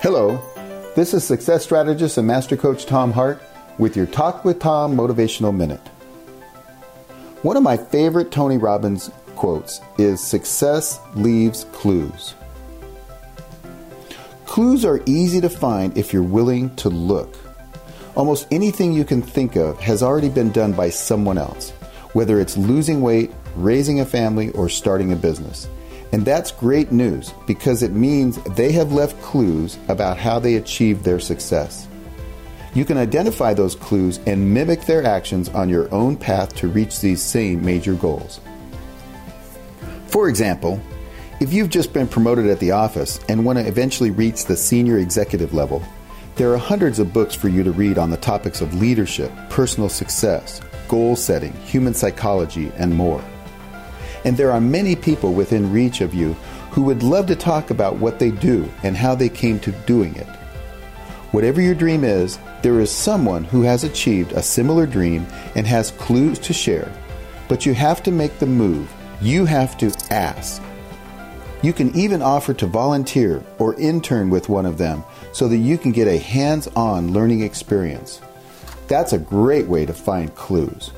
Hello, this is success strategist and master coach Tom Hart with your Talk with Tom Motivational Minute. One of my favorite Tony Robbins quotes is Success leaves clues. Clues are easy to find if you're willing to look. Almost anything you can think of has already been done by someone else, whether it's losing weight, raising a family, or starting a business. And that's great news because it means they have left clues about how they achieved their success. You can identify those clues and mimic their actions on your own path to reach these same major goals. For example, if you've just been promoted at the office and want to eventually reach the senior executive level, there are hundreds of books for you to read on the topics of leadership, personal success, goal setting, human psychology, and more. And there are many people within reach of you who would love to talk about what they do and how they came to doing it. Whatever your dream is, there is someone who has achieved a similar dream and has clues to share. But you have to make the move. You have to ask. You can even offer to volunteer or intern with one of them so that you can get a hands on learning experience. That's a great way to find clues.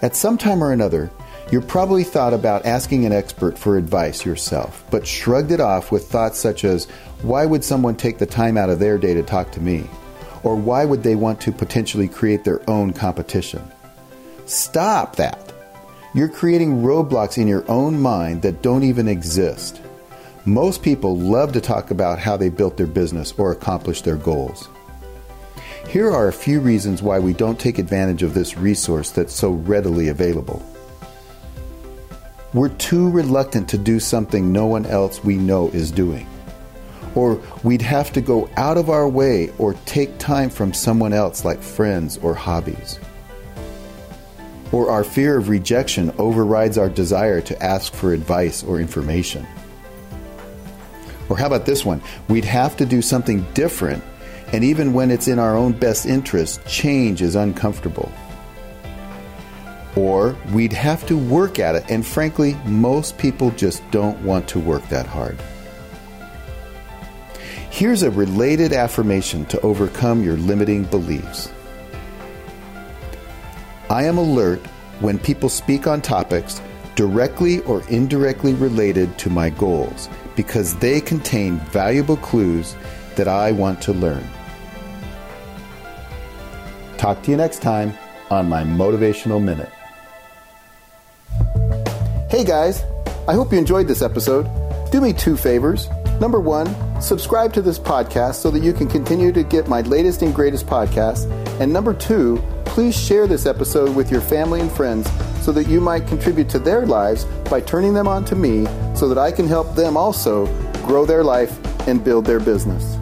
At some time or another, you probably thought about asking an expert for advice yourself, but shrugged it off with thoughts such as, why would someone take the time out of their day to talk to me? Or why would they want to potentially create their own competition? Stop that. You're creating roadblocks in your own mind that don't even exist. Most people love to talk about how they built their business or accomplished their goals. Here are a few reasons why we don't take advantage of this resource that's so readily available. We're too reluctant to do something no one else we know is doing. Or we'd have to go out of our way or take time from someone else, like friends or hobbies. Or our fear of rejection overrides our desire to ask for advice or information. Or how about this one? We'd have to do something different and even when it's in our own best interest, change is uncomfortable. Or we'd have to work at it, and frankly, most people just don't want to work that hard. Here's a related affirmation to overcome your limiting beliefs I am alert when people speak on topics directly or indirectly related to my goals because they contain valuable clues that I want to learn. Talk to you next time on my Motivational Minute. Hey guys, I hope you enjoyed this episode. Do me two favors. Number one, subscribe to this podcast so that you can continue to get my latest and greatest podcasts. And number two, please share this episode with your family and friends so that you might contribute to their lives by turning them on to me so that I can help them also grow their life and build their business.